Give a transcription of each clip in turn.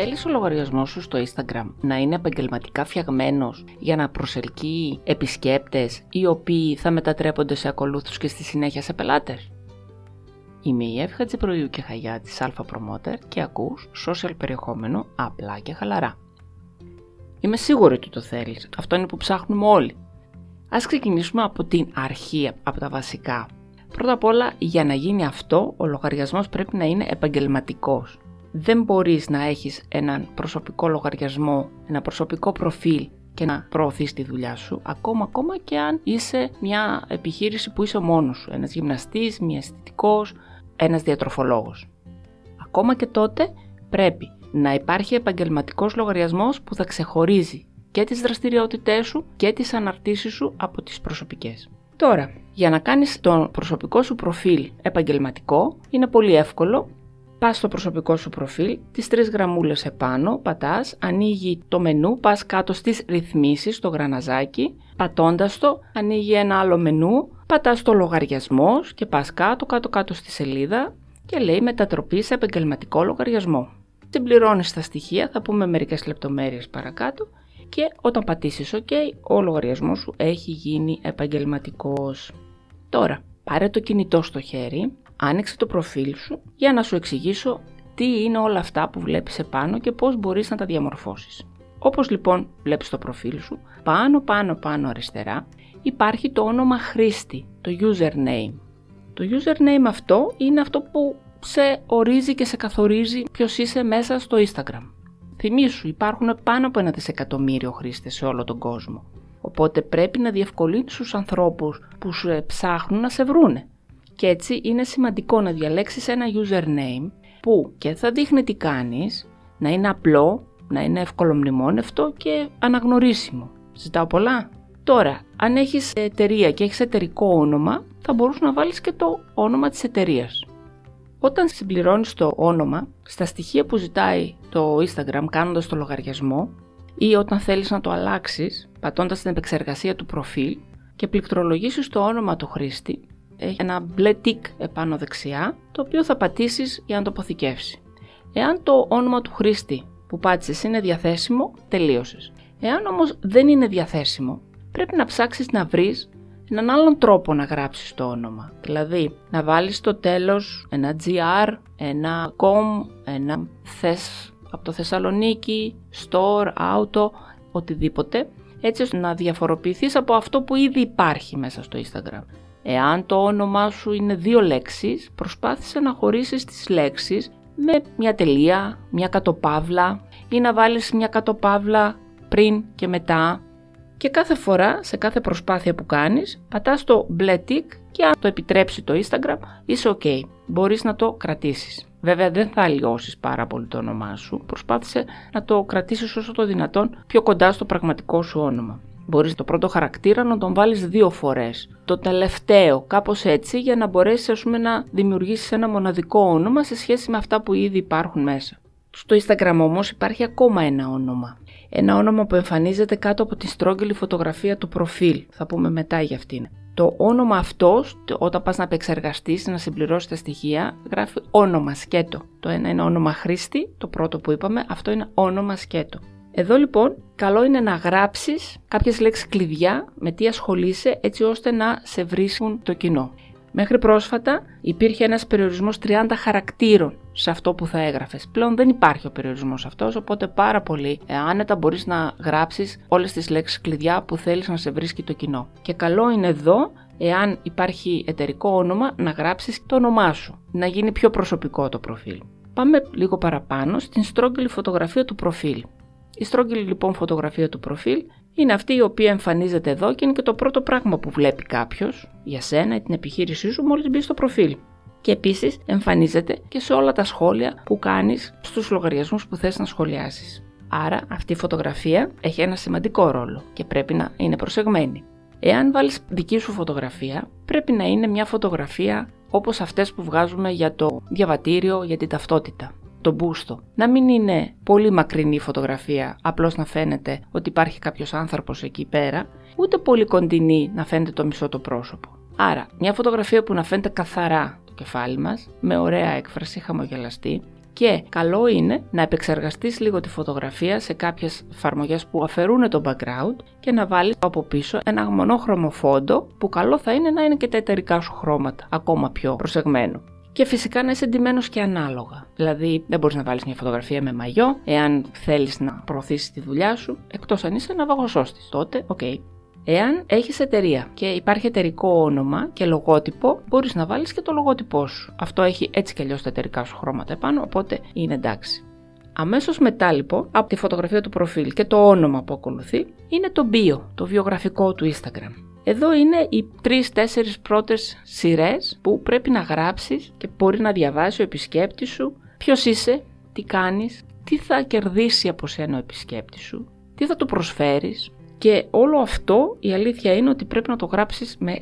Θέλεις ο λογαριασμός σου στο Instagram να είναι επαγγελματικά φτιαγμένος για να προσελκύει επισκέπτες οι οποίοι θα μετατρέπονται σε ακολούθους και στη συνέχεια σε πελάτες; Είμαι η Εύχα Τζιπροϊού και Χαγιά της Alpha Promoter και ακούς social περιεχόμενο απλά και χαλαρά. Είμαι σίγουρη ότι το θέλεις, αυτό είναι που ψάχνουμε όλοι. Ας ξεκινήσουμε από την αρχή, από τα βασικά. Πρώτα απ' όλα, για να γίνει αυτό, ο λογαριασμός πρέπει να είναι επαγγελματικός δεν μπορείς να έχεις έναν προσωπικό λογαριασμό, ένα προσωπικό προφίλ και να προωθείς τη δουλειά σου, ακόμα, ακόμα και αν είσαι μια επιχείρηση που είσαι μόνος σου, ένας γυμναστής, μια αισθητικός, ένας διατροφολόγος. Ακόμα και τότε πρέπει να υπάρχει επαγγελματικός λογαριασμός που θα ξεχωρίζει και τις δραστηριότητές σου και τις αναρτήσεις σου από τις προσωπικές. Τώρα, για να κάνεις το προσωπικό σου προφίλ επαγγελματικό είναι πολύ εύκολο Πας στο προσωπικό σου προφίλ, τις τρεις γραμμούλες επάνω, πατάς, ανοίγει το μενού, πας κάτω στις ρυθμίσεις, στο γραναζάκι, πατώντας το, ανοίγει ένα άλλο μενού, πατάς το λογαριασμό και πας κάτω, κάτω, κάτω στη σελίδα και λέει μετατροπή σε επαγγελματικό λογαριασμό. Συμπληρώνεις τα στοιχεία, θα πούμε μερικές λεπτομέρειες παρακάτω και όταν πατήσεις OK, ο λογαριασμός σου έχει γίνει επαγγελματικός. Τώρα, πάρε το κινητό στο χέρι, άνοιξε το προφίλ σου για να σου εξηγήσω τι είναι όλα αυτά που βλέπεις επάνω και πώς μπορείς να τα διαμορφώσεις. Όπως λοιπόν βλέπεις το προφίλ σου, πάνω πάνω πάνω αριστερά υπάρχει το όνομα χρήστη, το username. Το username αυτό είναι αυτό που σε ορίζει και σε καθορίζει ποιος είσαι μέσα στο Instagram. Θυμήσου, υπάρχουν πάνω από ένα δισεκατομμύριο χρήστες σε όλο τον κόσμο. Οπότε πρέπει να διευκολύνεις τους ανθρώπους που σου ψάχνουν να σε βρούνε. Και έτσι είναι σημαντικό να διαλέξεις ένα username που και θα δείχνει τι κάνεις, να είναι απλό, να είναι εύκολο μνημόνευτο και αναγνωρίσιμο. Ζητάω πολλά; Τώρα, αν έχεις εταιρεία και έχεις εταιρικό όνομα, θα μπορούσες να βάλεις και το όνομα της εταιρείας. Όταν συμπληρώνεις το όνομα, στα στοιχεία που ζητάει το Instagram κάνοντας το λογαριασμό ή όταν θέλεις να το αλλάξεις πατώντας την επεξεργασία του προφίλ και πληκτρολογήσεις το όνομα του χρήστη, έχει ένα μπλε τικ επάνω δεξιά, το οποίο θα πατήσεις για να το αποθηκεύσει. Εάν το όνομα του χρήστη που πάτησες είναι διαθέσιμο, τελείωσες. Εάν όμως δεν είναι διαθέσιμο, πρέπει να ψάξεις να βρεις έναν άλλον τρόπο να γράψεις το όνομα. Δηλαδή, να βάλεις στο τέλος ένα gr, ένα com, ένα θες από το Θεσσαλονίκη, store, auto, οτιδήποτε, έτσι ώστε να διαφοροποιηθείς από αυτό που ήδη υπάρχει μέσα στο Instagram. Εάν το όνομά σου είναι δύο λέξεις, προσπάθησε να χωρίσεις τις λέξεις με μια τελεία, μια κατοπαύλα ή να βάλεις μια κατοπαύλα πριν και μετά και κάθε φορά, σε κάθε προσπάθεια που κάνεις, πατάς το μπλε tick και αν το επιτρέψει το Instagram, είσαι ok. Μπορείς να το κρατήσεις. Βέβαια δεν θα αλλοιώσεις πάρα πολύ το όνομά σου, προσπάθησε να το κρατήσεις όσο το δυνατόν πιο κοντά στο πραγματικό σου όνομα. Μπορείς το πρώτο χαρακτήρα να τον βάλεις δύο φορές. Το τελευταίο, κάπως έτσι, για να μπορέσεις ας πούμε, να δημιουργήσεις ένα μοναδικό όνομα σε σχέση με αυτά που ήδη υπάρχουν μέσα. Στο Instagram όμως υπάρχει ακόμα ένα όνομα. Ένα όνομα που εμφανίζεται κάτω από τη στρόγγυλη φωτογραφία του προφίλ. Θα πούμε μετά για αυτήν. Το όνομα αυτός, όταν πας να επεξεργαστείς, να συμπληρώσεις τα στοιχεία, γράφει όνομα σκέτο. Το ένα είναι όνομα χρήστη, το πρώτο που είπαμε, αυτό είναι όνομα σκέτο. Εδώ λοιπόν καλό είναι να γράψεις κάποιες λέξεις κλειδιά με τι ασχολείσαι έτσι ώστε να σε βρίσκουν το κοινό. Μέχρι πρόσφατα υπήρχε ένας περιορισμός 30 χαρακτήρων σε αυτό που θα έγραφες. Πλέον δεν υπάρχει ο περιορισμός αυτός, οπότε πάρα πολύ ε, άνετα μπορείς να γράψεις όλες τις λέξεις κλειδιά που θέλεις να σε βρίσκει το κοινό. Και καλό είναι εδώ, εάν υπάρχει εταιρικό όνομα, να γράψεις το όνομά σου, να γίνει πιο προσωπικό το προφίλ. Πάμε λίγο παραπάνω στην στρόγγυλη φωτογραφία του προφίλ. Η στρόγγυλη λοιπόν φωτογραφία του προφίλ είναι αυτή η οποία εμφανίζεται εδώ και είναι και το πρώτο πράγμα που βλέπει κάποιος για σένα ή την επιχείρησή σου μόλις μπει στο προφίλ. Και επίσης εμφανίζεται και σε όλα τα σχόλια που κάνεις στους λογαριασμούς που θες να σχολιάσεις. Άρα αυτή η φωτογραφία έχει ένα σημαντικό ρόλο και πρέπει να είναι προσεγμένη. Εάν βάλεις δική σου φωτογραφία, πρέπει να είναι μια φωτογραφία όπως αυτές που βγάζουμε για το διαβατήριο για την ταυτότητα το μπούστο. Να μην είναι πολύ μακρινή φωτογραφία, απλώς να φαίνεται ότι υπάρχει κάποιος άνθρωπος εκεί πέρα, ούτε πολύ κοντινή να φαίνεται το μισό το πρόσωπο. Άρα, μια φωτογραφία που να φαίνεται καθαρά το κεφάλι μας, με ωραία έκφραση, χαμογελαστή, Και καλό είναι να επεξεργαστείς λίγο τη φωτογραφία σε κάποιες εφαρμογές που αφαιρούν το background και να βάλεις από πίσω ένα μονόχρωμο φόντο που καλό θα είναι να είναι και τα εταιρικά σου χρώματα ακόμα πιο προσεγμένο. Και φυσικά να είσαι ντυμένος και ανάλογα. Δηλαδή, δεν μπορείς να βάλεις μια φωτογραφία με μαγιό, εάν θέλεις να προωθήσεις τη δουλειά σου, εκτός αν είσαι ναυαγοσώστης. Τότε, ok. Okay. Εάν έχεις εταιρεία και υπάρχει εταιρικό όνομα και λογότυπο, μπορείς να βάλεις και το λογότυπό σου. Αυτό έχει έτσι κι αλλιώς τα εταιρικά σου χρώματα επάνω, οπότε είναι εντάξει. Αμέσως μετά λοιπόν από τη φωτογραφία του προφίλ και το όνομα που ακολουθεί είναι το bio, το βιογραφικό του Instagram. Εδώ είναι οι τρεις-τέσσερις πρώτες σειρές που πρέπει να γράψεις και μπορεί να διαβάσει ο επισκέπτης σου ποιος είσαι, τι κάνεις, τι θα κερδίσει από σένα ο επισκέπτης σου, τι θα του προσφέρεις, και όλο αυτό η αλήθεια είναι ότι πρέπει να το γράψεις με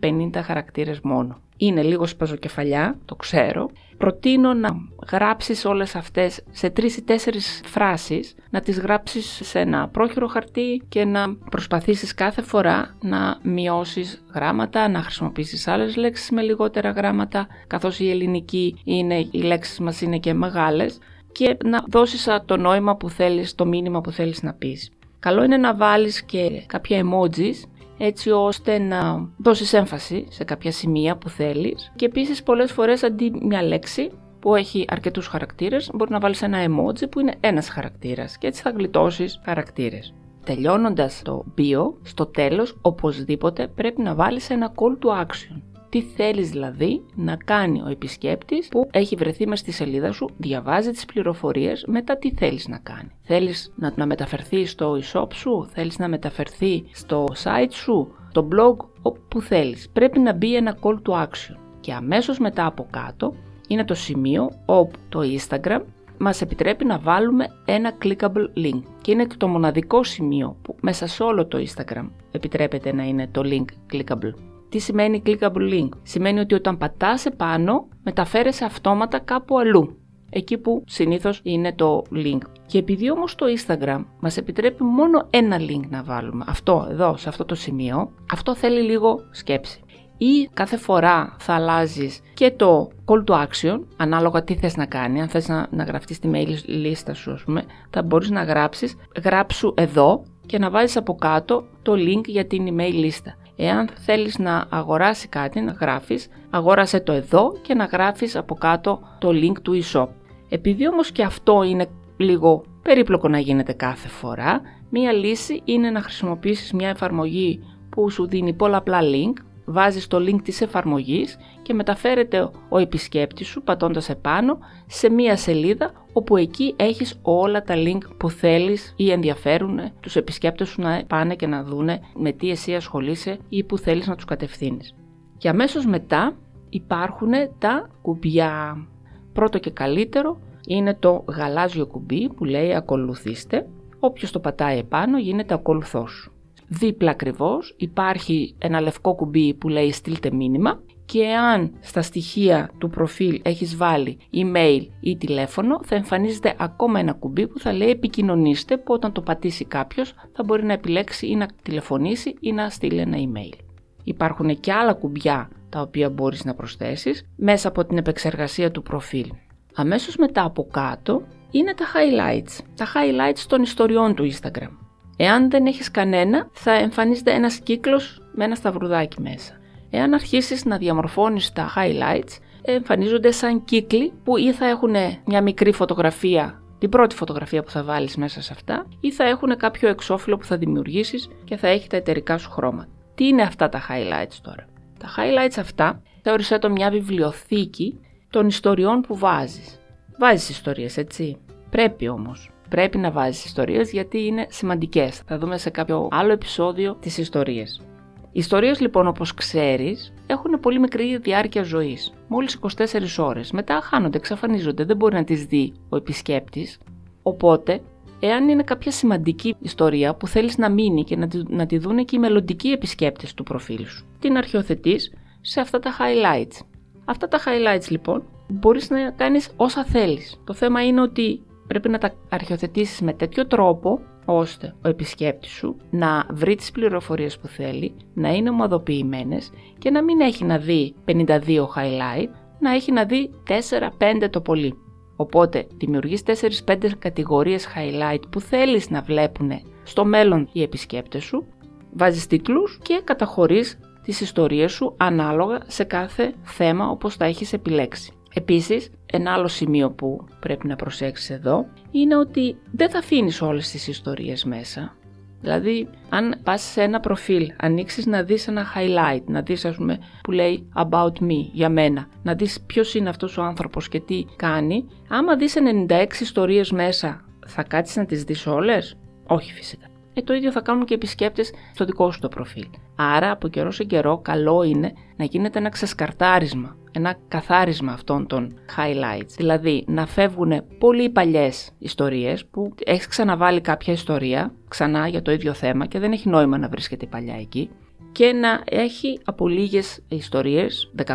150 χαρακτήρες μόνο. Είναι λίγο σπαζοκεφαλιά, το ξέρω. Προτείνω να γράψεις όλες αυτές σε τρεις ή τέσσερις φράσεις, να τις γράψεις σε ένα πρόχειρο χαρτί και να προσπαθήσεις κάθε φορά να μειώσεις γράμματα, να χρησιμοποιήσεις άλλες λέξεις με λιγότερα γράμματα, καθώς η ελληνική είναι, οι λέξεις μας είναι και μεγάλες και να δώσεις το νόημα που θέλεις, το μήνυμα που θέλεις να πεις. Καλό είναι να βάλεις και κάποια emojis έτσι ώστε να δώσεις έμφαση σε κάποια σημεία που θέλεις και επίσης πολλές φορές αντί μια λέξη που έχει αρκετούς χαρακτήρες μπορεί να βάλεις ένα emoji που είναι ένας χαρακτήρας και έτσι θα γλιτώσεις χαρακτήρες. Τελειώνοντας το bio, στο τέλος οπωσδήποτε πρέπει να βάλεις ένα call to action τι θέλεις δηλαδή να κάνει ο επισκέπτης που έχει βρεθεί μέσα στη σελίδα σου, διαβάζει τις πληροφορίες, μετά τι θέλεις να κάνει. Θέλεις να, να μεταφερθεί στο e-shop σου, θέλεις να μεταφερθεί στο site σου, το blog, όπου θέλεις. Πρέπει να μπει ένα call to action. Και αμέσως μετά από κάτω είναι το σημείο όπου το Instagram μας επιτρέπει να βάλουμε ένα clickable link και είναι το μοναδικό σημείο που μέσα σε όλο το Instagram επιτρέπεται να είναι το link clickable. Τι σημαίνει clickable link; Σημαίνει ότι όταν πατάς επάνω μεταφέρεσαι αυτόματα κάπου αλλού. Εκεί που συνήθως είναι το link. Και επειδή όμως το Instagram μας επιτρέπει μόνο ένα link να βάλουμε, αυτό εδώ, σε αυτό το σημείο, αυτό θέλει λίγο σκέψη. Ή κάθε φορά θα αλλάζεις και το call to action, ανάλογα τι θες να κάνει. Αν θες να, να γραφτείς τη mail λίστα σου, ας πούμε, θα μπορείς να γράψεις, γράψου εδώ και να βάζεις από κάτω το link για την email λίστα. Εάν θέλεις να αγοράσει κάτι, να γράφεις, αγόρασε το εδώ και να γράφεις από κάτω το link του e-shop. Επειδή όμως και αυτό είναι λίγο περίπλοκο να γίνεται κάθε φορά, μία λύση είναι να χρησιμοποιήσεις μια εφαρμογή που σου δίνει πολλαπλά link βάζεις το link της εφαρμογής και μεταφέρεται ο επισκέπτης σου πατώντας επάνω σε μία σελίδα όπου εκεί έχεις όλα τα link που θέλεις ή ενδιαφέρουν τους επισκέπτες σου να πάνε και να δούνε με τι εσύ ασχολείσαι ή που θέλεις να τους κατευθύνεις. Και αμέσως μετά υπάρχουν τα κουμπιά. Πρώτο και καλύτερο είναι το γαλάζιο κουμπί που λέει ακολουθήστε. Όποιος το πατάει επάνω γίνεται ακολουθός σου δίπλα ακριβώς υπάρχει ένα λευκό κουμπί που λέει στείλτε μήνυμα και αν στα στοιχεία του προφίλ έχεις βάλει email ή τηλέφωνο θα εμφανίζεται ακόμα ένα κουμπί που θα λέει επικοινωνήστε που όταν το πατήσει κάποιος θα μπορεί να επιλέξει ή να τηλεφωνήσει ή να στείλει ένα email. Υπάρχουν και άλλα κουμπιά τα οποία μπορείς να προσθέσεις μέσα από την επεξεργασία του προφίλ. Αμέσως μετά από κάτω είναι τα highlights, τα highlights των ιστοριών του Instagram. Εάν δεν έχεις κανένα, θα εμφανίζεται ένας κύκλος με ένα σταυρουδάκι μέσα. Εάν αρχίσεις να διαμορφώνεις τα highlights, εμφανίζονται σαν κύκλοι που ή θα έχουν μια μικρή φωτογραφία, την πρώτη φωτογραφία που θα βάλεις μέσα σε αυτά, ή θα έχουν κάποιο εξώφυλλο που θα δημιουργήσεις και θα έχει τα εταιρικά σου χρώματα. Τι είναι αυτά τα highlights τώρα; Τα highlights αυτά θεώρησέ το μια βιβλιοθήκη των ιστοριών που βάζεις. Βάζεις ιστορίες, έτσι; Πρέπει όμως πρέπει να βάζεις ιστορίες γιατί είναι σημαντικές. Θα δούμε σε κάποιο άλλο επεισόδιο τις ιστορίες. Οι ιστορίες λοιπόν όπως ξέρεις έχουν πολύ μικρή διάρκεια ζωής, μόλις 24 ώρες. Μετά χάνονται, εξαφανίζονται, δεν μπορεί να τις δει ο επισκέπτης. Οπότε, εάν είναι κάποια σημαντική ιστορία που θέλεις να μείνει και να τη, να τη δουν και οι μελλοντικοί επισκέπτες του προφίλ σου, την αρχιοθετείς σε αυτά τα highlights. Αυτά τα highlights λοιπόν μπορείς να κάνεις όσα θέλεις. Το θέμα είναι ότι πρέπει να τα αρχιοθετήσεις με τέτοιο τρόπο ώστε ο επισκέπτης σου να βρει τις πληροφορίες που θέλει, να είναι ομαδοποιημένες και να μην έχει να δει 52 highlight, να έχει να δει 4-5 το πολύ. Οπότε δημιουργείς 4-5 κατηγορίες highlight που θέλεις να βλέπουν στο μέλλον οι επισκέπτες σου, βάζεις τίτλους και καταχωρείς τις ιστορίες σου ανάλογα σε κάθε θέμα όπως τα έχεις επιλέξει. Επίσης, ένα άλλο σημείο που πρέπει να προσέξεις εδώ είναι ότι δεν θα αφήνεις όλες τις ιστορίες μέσα. Δηλαδή, αν πας σε ένα προφίλ, ανοίξεις να δεις ένα highlight, να δεις ας πούμε που λέει about me, για μένα, να δεις ποιος είναι αυτός ο άνθρωπος και τι κάνει, άμα δεις 96 ιστορίες μέσα, θα κάτσεις να τις δεις όλες; Όχι φυσικά. Ε, το ίδιο θα κάνουν και οι επισκέπτες στο δικό σου το προφίλ. Άρα από καιρό σε καιρό καλό είναι να γίνεται ένα ξεσκαρτάρισμα, ένα καθάρισμα αυτών των highlights. Δηλαδή να φεύγουν πολύ παλιές ιστορίες που έχεις ξαναβάλει κάποια ιστορία ξανά για το ίδιο θέμα και δεν έχει νόημα να βρίσκεται παλιά εκεί και να έχει από λίγες ιστορίες, 15,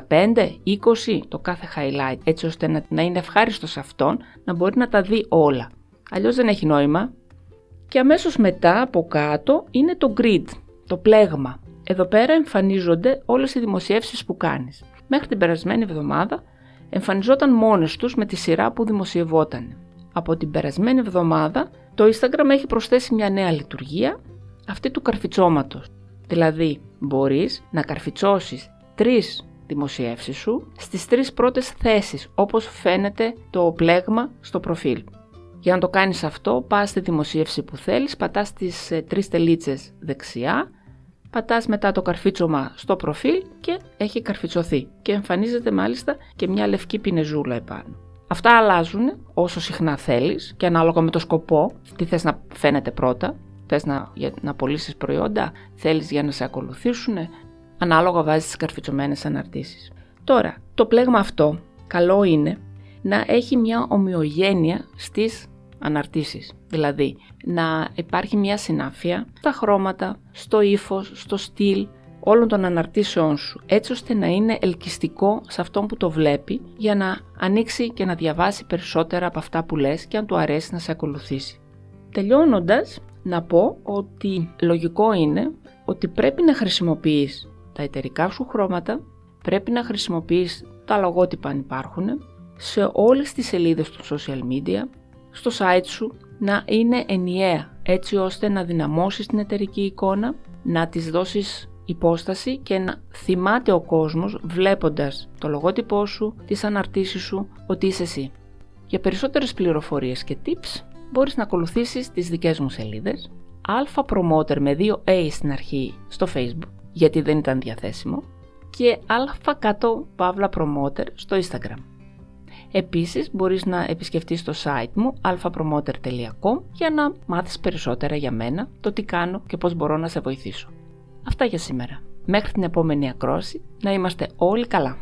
20 το κάθε highlight, έτσι ώστε να, να είναι ευχάριστος σε αυτόν να μπορεί να τα δει όλα. Αλλιώς δεν έχει νόημα. Και αμέσως μετά από κάτω είναι το grid, το πλέγμα. Εδώ πέρα εμφανίζονται όλες οι δημοσιεύσεις που κάνεις. Μέχρι την περασμένη εβδομάδα εμφανιζόταν μόνες τους με τη σειρά που δημοσιευόταν. Από την περασμένη εβδομάδα το Instagram έχει προσθέσει μια νέα λειτουργία, αυτή του καρφιτσώματος. Δηλαδή μπορείς να καρφιτσώσεις τρεις δημοσιεύσεις σου στις τρεις πρώτες θέσεις όπως φαίνεται το πλέγμα στο προφίλ. Για να το κάνεις αυτό πας στη δημοσίευση που θέλεις, πατάς τις ε, τρεις τελίτσες δεξιά πατάς μετά το καρφίτσωμα στο προφίλ και έχει καρφιτσωθεί και εμφανίζεται μάλιστα και μια λευκή πινεζούλα επάνω. Αυτά αλλάζουν όσο συχνά θέλεις και ανάλογα με το σκοπό, τι θες να φαίνεται πρώτα, θες να, να πωλήσεις προϊόντα, θέλεις για να σε ακολουθήσουν, ανάλογα βάζεις τις καρφιτσωμένες αναρτήσεις. Τώρα, το πλέγμα αυτό καλό είναι να έχει μια ομοιογένεια στις αναρτήσεις. Δηλαδή, να υπάρχει μια συνάφεια στα χρώματα, στο ύφος, στο στυλ όλων των αναρτήσεών σου, έτσι ώστε να είναι ελκυστικό σε αυτόν που το βλέπει για να ανοίξει και να διαβάσει περισσότερα από αυτά που λες και αν του αρέσει να σε ακολουθήσει. Τελειώνοντας, να πω ότι λογικό είναι ότι πρέπει να χρησιμοποιείς τα εταιρικά σου χρώματα, πρέπει να χρησιμοποιείς τα λογότυπα αν υπάρχουν, σε όλες τις σελίδες του social media, στο site σου να είναι ενιαία έτσι ώστε να δυναμώσεις την εταιρική εικόνα, να της δώσεις υπόσταση και να θυμάται ο κόσμος βλέποντας το λογότυπό σου, τις αναρτήσεις σου, ότι είσαι εσύ. Για περισσότερες πληροφορίες και tips μπορείς να ακολουθήσεις τις δικές μου σελίδες Alpha Promoter με 2 A στην αρχή στο Facebook γιατί δεν ήταν διαθέσιμο και Alpha κάτω Pavla Promoter στο Instagram. Επίσης μπορείς να επισκεφτείς το site μου alphapromoter.com για να μάθεις περισσότερα για μένα, το τι κάνω και πώς μπορώ να σε βοηθήσω. Αυτά για σήμερα. Μέχρι την επόμενη ακρόση, να είμαστε όλοι καλά.